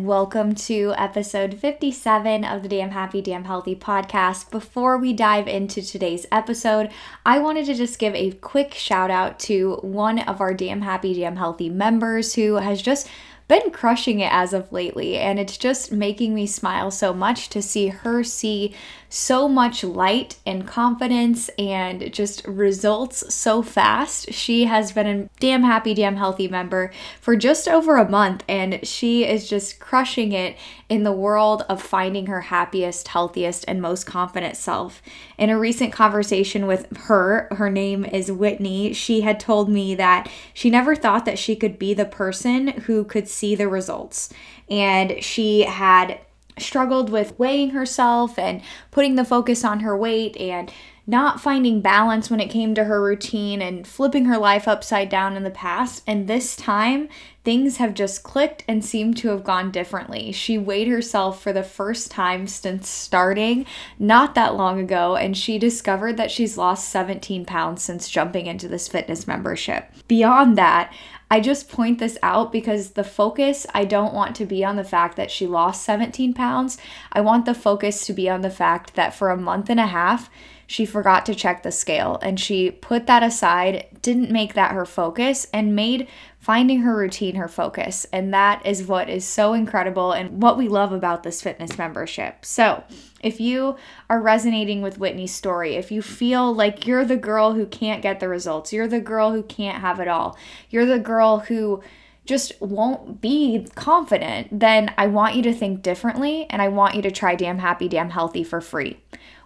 Welcome to episode 57 of the Damn Happy, Damn Healthy podcast. Before we dive into today's episode, I wanted to just give a quick shout out to one of our Damn Happy, Damn Healthy members who has just been crushing it as of lately, and it's just making me smile so much to see her see so much light and confidence and just results so fast. She has been a damn happy, damn healthy member for just over a month, and she is just crushing it in the world of finding her happiest, healthiest, and most confident self. In a recent conversation with her, her name is Whitney, she had told me that she never thought that she could be the person who could see the results. And she had struggled with weighing herself and putting the focus on her weight and not finding balance when it came to her routine and flipping her life upside down in the past. And this time, things have just clicked and seem to have gone differently. She weighed herself for the first time since starting not that long ago, and she discovered that she's lost 17 pounds since jumping into this fitness membership. Beyond that, I just point this out because the focus, I don't want to be on the fact that she lost 17 pounds. I want the focus to be on the fact that for a month and a half, she forgot to check the scale and she put that aside, didn't make that her focus, and made finding her routine her focus. And that is what is so incredible and what we love about this fitness membership. So, if you are resonating with Whitney's story, if you feel like you're the girl who can't get the results, you're the girl who can't have it all, you're the girl who just won't be confident, then I want you to think differently and I want you to try Damn Happy, Damn Healthy for free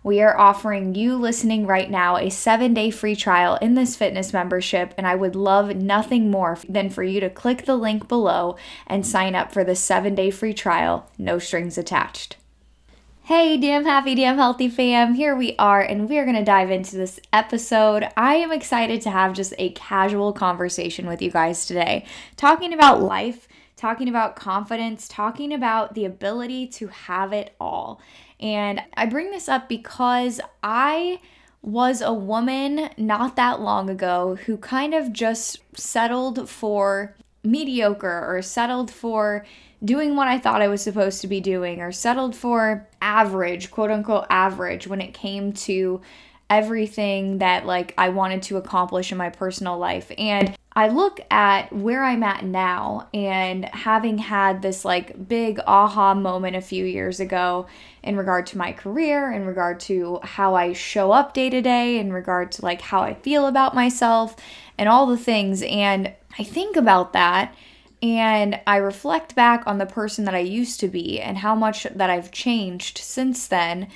we are offering you listening right now a seven day free trial in this fitness membership, and I would love nothing more than for you to click the link below and sign up for the seven day free trial, no strings attached. Hey, damn happy, damn healthy fam. Here we are, and we are going to dive into this episode. I am excited to have just a casual conversation with you guys today, talking about life, talking about confidence, talking about the ability to have it all. And I bring this up because I was a woman not that long ago who kind of just settled for mediocre or settled for doing what I thought I was supposed to be doing or settled for average, quote unquote average when it came to everything that like I wanted to accomplish in my personal life. And I look at where I'm at now and having had this like big aha moment a few years ago in regard to my career, in regard to how I show up day to day, in regard to like how I feel about myself and all the things. And I think about that and I reflect back on the person that I used to be and how much that I've changed since then.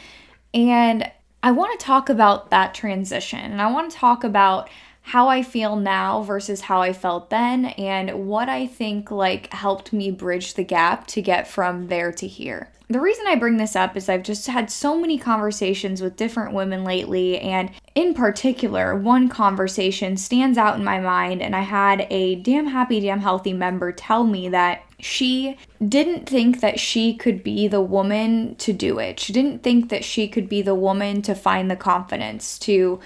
And I want to talk about that transition and I want to talk about how I feel now versus how I felt then and what I think like helped me bridge the gap to get from there to here. The reason I bring this up is I've just had so many conversations with different women lately and in particular, one conversation stands out in my mind and I had a damn happy damn healthy member tell me that she didn't think that she could be the woman to do it. She didn't think that she could be the woman to find the confidence to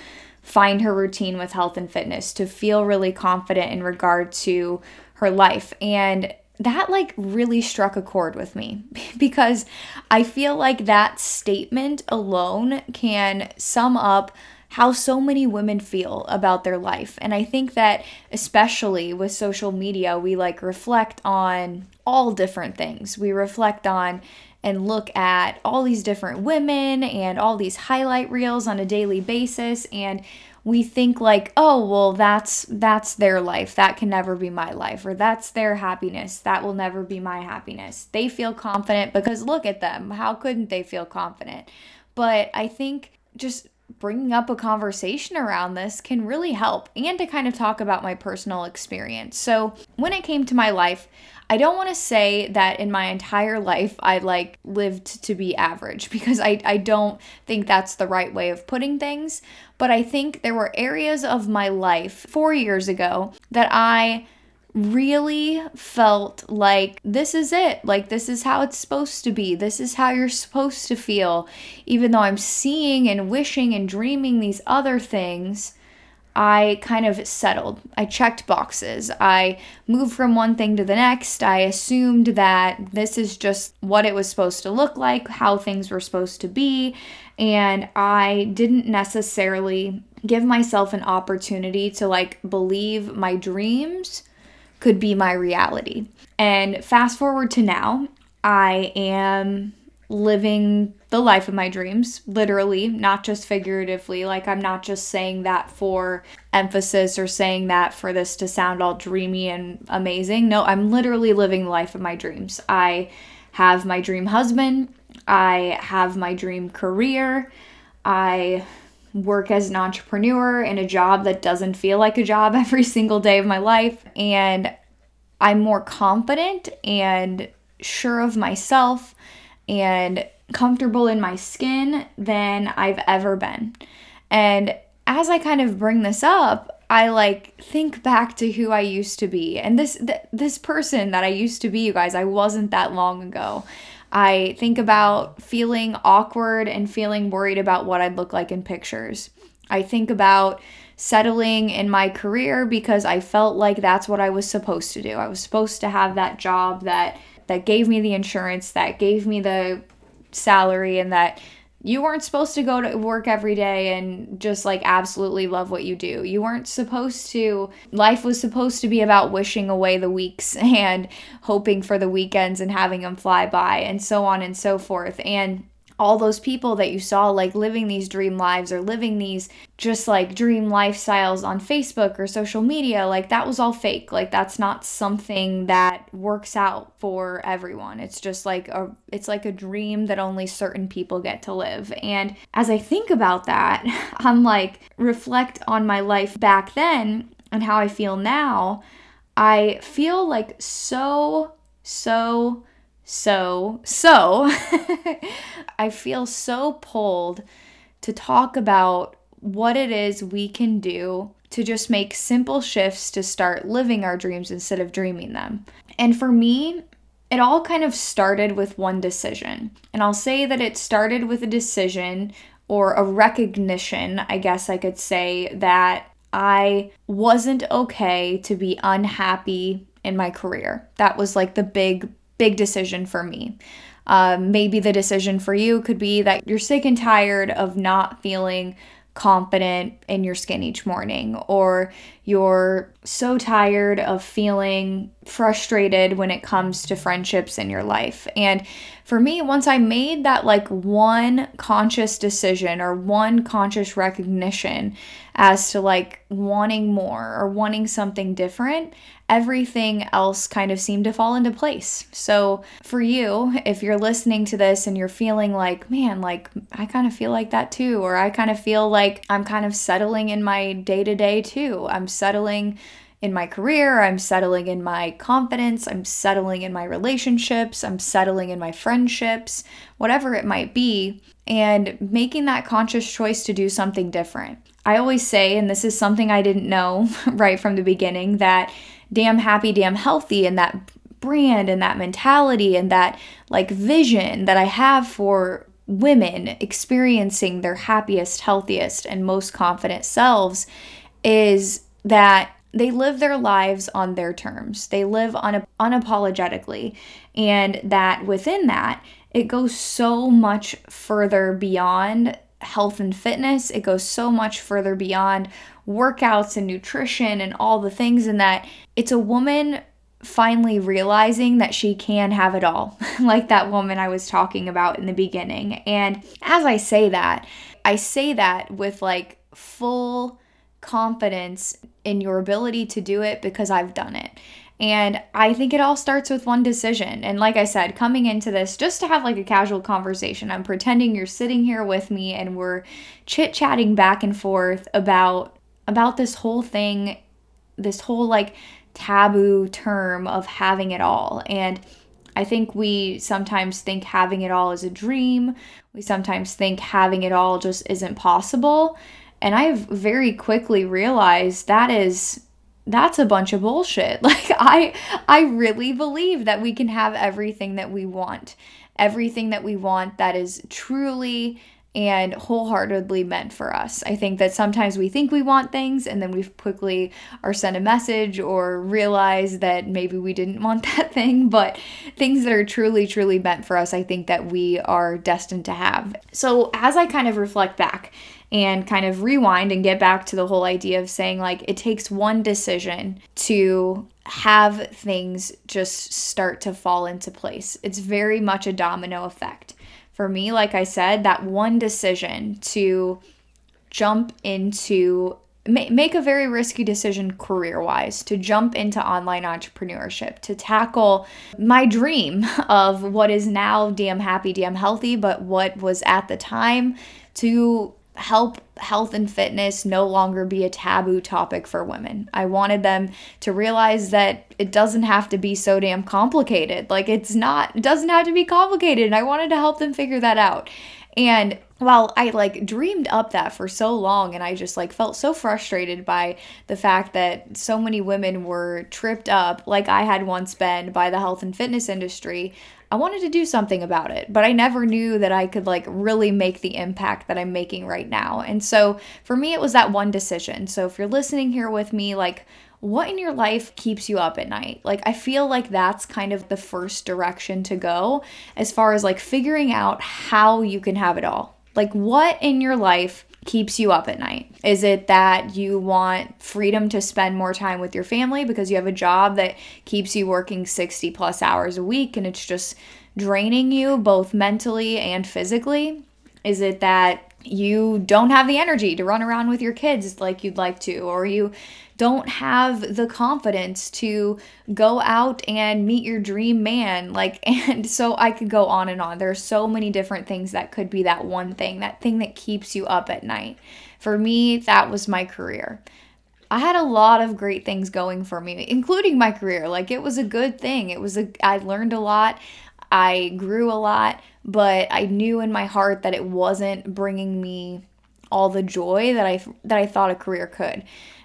find her routine with health and fitness, to feel really confident in regard to her life. And that like really struck a chord with me because I feel like that statement alone can sum up how so many women feel about their life. And I think that especially with social media, we like reflect on all different things. We reflect on and look at all these different women and all these highlight reels on a daily basis and we think like oh well that's that's their life. That can never be my life or that's their happiness. That will never be my happiness. They feel confident because look at them. How couldn't they feel confident? But i think just bringing up a conversation around this can really help and to kind of talk about my personal experience. So, when it came to my life, I don't want to say that in my entire life I like lived to be average because I, I don't think that's the right way of putting things. But I think there were areas of my life four years ago that I really felt like this is it. Like, this is how it's supposed to be. This is how you're supposed to feel. Even though I'm seeing and wishing and dreaming these other things, I kind of settled. I checked boxes. I moved from one thing to the next. I assumed that this is just what it was supposed to look like, how things were supposed to be. And I didn't necessarily give myself an opportunity to like believe my dreams could be my reality. And fast forward to now, I am living the life of my dreams, literally, not just figuratively. Like, I'm not just saying that for emphasis or saying that for this to sound all dreamy and amazing. No, I'm literally living the life of my dreams. I have my dream husband, I have my dream career, I work as an entrepreneur in a job that doesn't feel like a job every single day of my life. And I'm more confident and sure of myself and comfortable in my skin than I've ever been. And as I kind of bring this up, I like think back to who I used to be. And this th- this person that I used to be, you guys, I wasn't that long ago. I think about feeling awkward and feeling worried about what I'd look like in pictures. I think about settling in my career because I felt like that's what I was supposed to do. I was supposed to have that job that that gave me the insurance, that gave me the salary and that you weren't supposed to go to work every day and just like absolutely love what you do. You weren't supposed to, life was supposed to be about wishing away the weeks and hoping for the weekends and having them fly by and so on and so forth. And all those people that you saw like living these dream lives or living these just like dream lifestyles on Facebook or social media, like that was all fake. Like that's not something that works out for everyone. It's just like a it's like a dream that only certain people get to live. And as I think about that, I'm like reflect on my life back then and how I feel now. I feel like so so so, so I feel so pulled to talk about what it is we can do to just make simple shifts to start living our dreams instead of dreaming them. And for me, it all kind of started with one decision. And I'll say that it started with a decision or a recognition, I guess I could say, that I wasn't okay to be unhappy in my career. That was like the big big decision for me. Um, maybe the decision for you could be that you're sick and tired of not feeling confident in your skin each morning, or you're so tired of feeling frustrated when it comes to friendships in your life. And for me, once I made that like one conscious decision or one conscious recognition as to like wanting more or wanting something different, everything else kind of seemed to fall into place. So, for you, if you're listening to this and you're feeling like, man, like I kind of feel like that too, or I kind of feel like I'm kind of settling in my day to day too, I'm settling in my career, I'm settling in my confidence, I'm settling in my relationships, I'm settling in my friendships, whatever it might be, and making that conscious choice to do something different. I always say, and this is something I didn't know right from the beginning, that damn happy, damn healthy, and that brand and that mentality and that like vision that I have for women experiencing their happiest, healthiest, and most confident selves is that they live their lives on their terms. They live un- unapologetically. And that within that, it goes so much further beyond health and fitness. It goes so much further beyond workouts and nutrition and all the things, and that it's a woman finally realizing that she can have it all, like that woman I was talking about in the beginning. And as I say that, I say that with like full confidence in your ability to do it because I've done it. And I think it all starts with one decision. And like I said, coming into this just to have like a casual conversation, I'm pretending you're sitting here with me and we're chit-chatting back and forth about about this whole thing, this whole like taboo term of having it all. And I think we sometimes think having it all is a dream. We sometimes think having it all just isn't possible. And I've very quickly realized that is that's a bunch of bullshit. Like I I really believe that we can have everything that we want. Everything that we want that is truly and wholeheartedly meant for us. I think that sometimes we think we want things and then we quickly are sent a message or realize that maybe we didn't want that thing, but things that are truly, truly meant for us, I think that we are destined to have. So as I kind of reflect back, and kind of rewind and get back to the whole idea of saying like it takes one decision to have things just start to fall into place. It's very much a domino effect for me, like I said, that one decision to jump into make a very risky decision career wise to jump into online entrepreneurship to tackle my dream of what is now DM happy, DM healthy, but what was at the time to help health and fitness no longer be a taboo topic for women. I wanted them to realize that it doesn't have to be so damn complicated. Like it's not it doesn't have to be complicated and I wanted to help them figure that out. And while I like dreamed up that for so long and I just like felt so frustrated by the fact that so many women were tripped up like I had once been by the health and fitness industry, I wanted to do something about it, but I never knew that I could like really make the impact that I'm making right now. And so for me, it was that one decision. So if you're listening here with me, like, what in your life keeps you up at night? Like, I feel like that's kind of the first direction to go as far as like figuring out how you can have it all. Like, what in your life keeps you up at night? Is it that you want freedom to spend more time with your family because you have a job that keeps you working 60 plus hours a week and it's just draining you both mentally and physically? Is it that you don't have the energy to run around with your kids like you'd like to, or you don't have the confidence to go out and meet your dream man. Like, and so I could go on and on. There are so many different things that could be that one thing, that thing that keeps you up at night. For me, that was my career. I had a lot of great things going for me, including my career. Like, it was a good thing. It was a, I learned a lot. I grew a lot, but I knew in my heart that it wasn't bringing me all the joy that I that I thought a career could.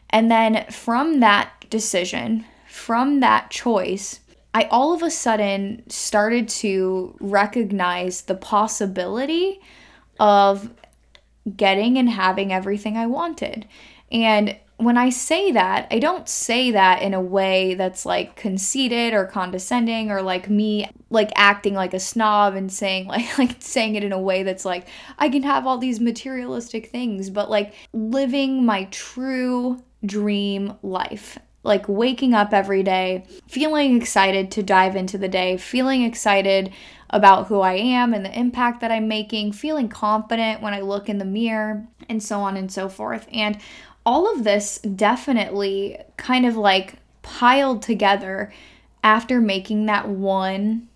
And then from that decision, from that choice, I all of a sudden started to recognize the possibility of getting and having everything I wanted. And when I say that, I don't say that in a way that's like conceited or condescending or like me like acting like a snob and saying like like saying it in a way that's like I can have all these materialistic things, but like living my true dream life. Like waking up every day, feeling excited to dive into the day, feeling excited about who I am and the impact that I'm making, feeling confident when I look in the mirror, and so on and so forth. And all of this definitely kind of like piled together after making that one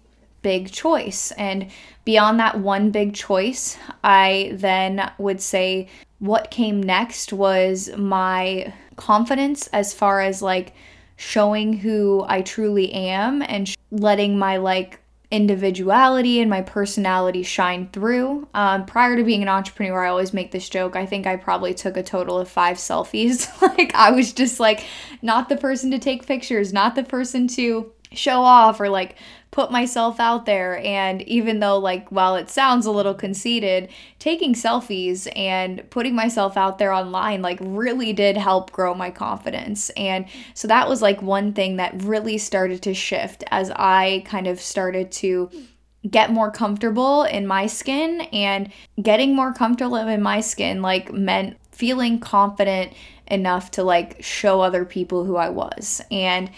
big choice. And beyond that one big choice, I then would say what came next was my confidence as far as like showing who I truly am and sh- letting my like individuality and my personality shine through. Um, prior to being an entrepreneur, I always make this joke. I think I probably took a total of five selfies. like, I was just like, not the person to take pictures, not the person to show off or like put myself out there. And even though like while it sounds a little conceited taking selfies and putting myself out there online like really did help grow my confidence. And so that was like one thing that really started to shift as I kind of started to get more comfortable in my skin. And getting more comfortable in my skin like meant feeling confident enough to like show other people who I was. And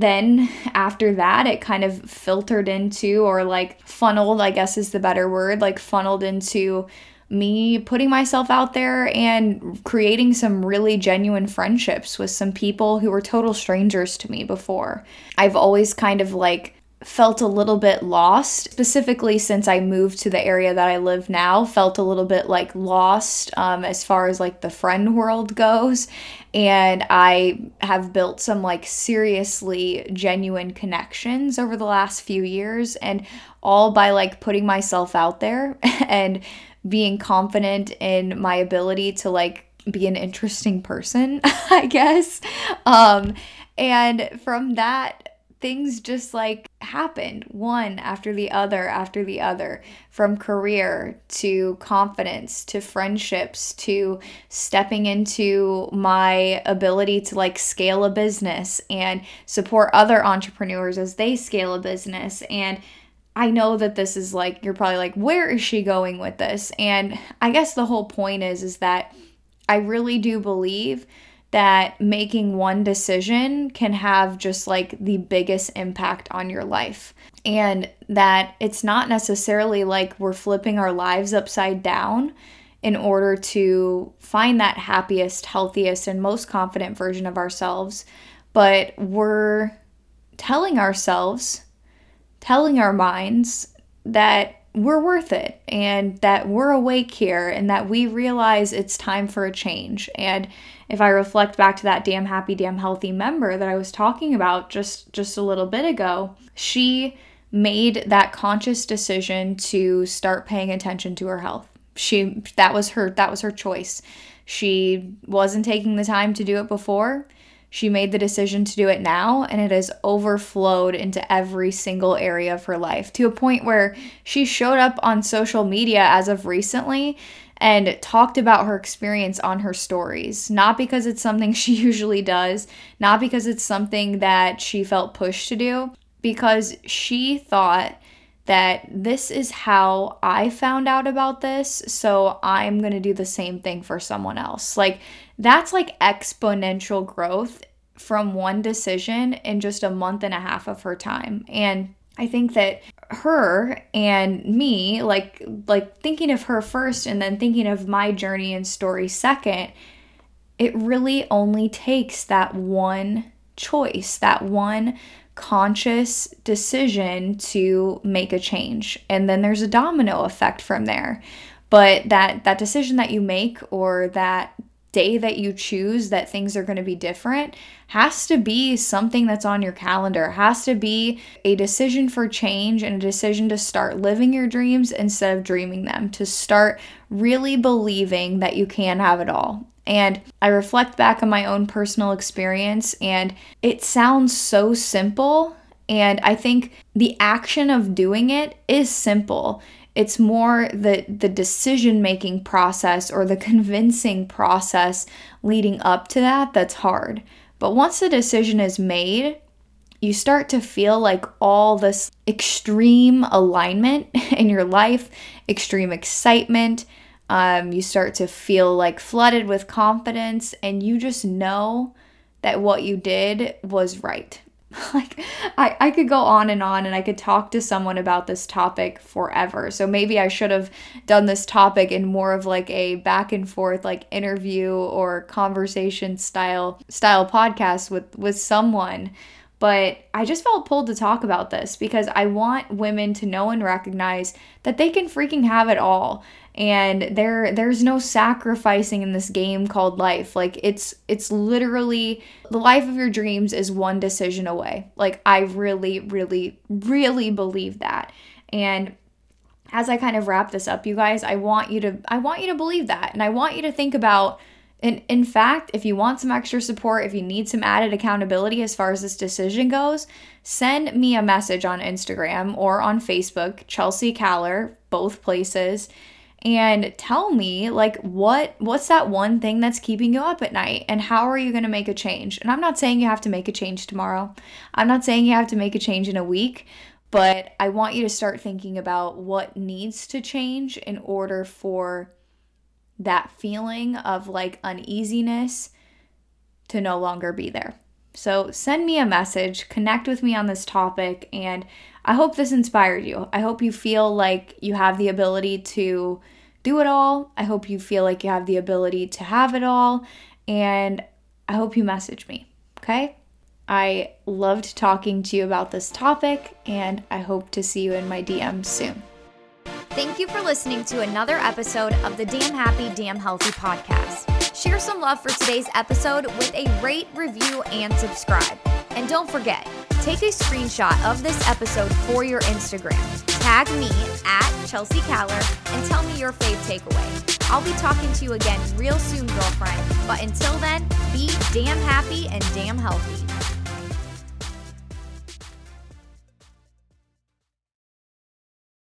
then after that it kind of filtered into or like funneled i guess is the better word like funneled into me putting myself out there and creating some really genuine friendships with some people who were total strangers to me before. I've always kind of like felt a little bit lost, specifically since I moved to the area that I live now, felt a little bit like lost um, as far as like the friend world goes. And I have built some like seriously genuine connections over the last few years, and all by like putting myself out there and being confident in my ability to like be an interesting person, I guess. Um, and from that, things just like happened one after the other after the other from career to confidence to friendships to stepping into my ability to like scale a business and support other entrepreneurs as they scale a business. And I know that this is like you're probably like where is she going with this? And I guess the whole point is is that I really do believe that making one decision can have just like the biggest impact on your life. And that it's not necessarily like we're flipping our lives upside down in order to find that happiest, healthiest, and most confident version of ourselves, but we're telling ourselves, telling our minds that we're worth it and that we're awake here and that we realize it's time for a change. And if I reflect back to that damn happy, damn healthy member that I was talking about just just a little bit ago, she made that conscious decision to start paying attention to her health. She that was her that was her choice. She wasn't taking the time to do it before. She made the decision to do it now, and it has overflowed into every single area of her life to a point where she showed up on social media as of recently and talked about her experience on her stories. Not because it's something she usually does, not because it's something that she felt pushed to do, because she thought that this is how I found out about this, so I'm to do the same thing for someone else. Like, that's like exponential growth from one decision in just a month and a half of her time. And I think that her and me, like like thinking of her first and then thinking of my journey and story second, it really only takes that one choice, that one conscious decision to make a change. And then there's a domino effect from there. But that that decision that you make or that day that you choose that things are going to be different has to be something that's on your calendar, has to be a decision for change and a decision to start living your dreams instead of dreaming them, to start really believing that you can have it all. And I reflect back on my own personal experience, and it sounds so simple. And I think the action of doing it is simple. It's more the the decision making process or the convincing process leading up to that that's hard. But once the decision is made, you start to feel like all this extreme alignment in your life, extreme excitement. Um, you start to feel like flooded with confidence, and you just know that what you did was right. like I, I could go on and on and I could talk to someone about this topic forever. So maybe I should have done this topic in more of like a back and forth like interview or conversation style style podcast with with someone. But I just felt pulled to talk about this because I want women to know and recognize that they can freaking have it all and there there's no sacrificing in this game called life. Like it's it's literally the life of your dreams is one decision away. Like i really really really believe that. And as i kind of wrap this up you guys i want you to i want you to believe that. And i want you to think about in, in fact, if you want some extra support, if you need some added accountability as far as this decision goes, send me a message on Instagram or on Facebook, Chelsea Caller, both places and tell me like what what's that one thing that's keeping you up at night? And how are you going to make a change? And i'm not saying you have to make a change tomorrow. I'm not saying you have to make a change in a week but i want you to start thinking about what needs to change in order for that feeling of like uneasiness to no longer be there. So send me a message connect with me on this topic and I hope this inspired you. I hope you feel like you have the ability to do it all. I hope you feel like you have the ability to have it all. And I hope you message me. Okay? I loved talking to you about this topic, and I hope to see you in my DMs soon. Thank you for listening to another episode of the Damn Happy, Damn Healthy podcast. Share some love for today's episode with a rate, review, and subscribe. And don't forget, take a screenshot of this episode for your Instagram. Tag me at Chelsea Caller and tell me your fave takeaway. I'll be talking to you again real soon, girlfriend. But until then, be damn happy and damn healthy.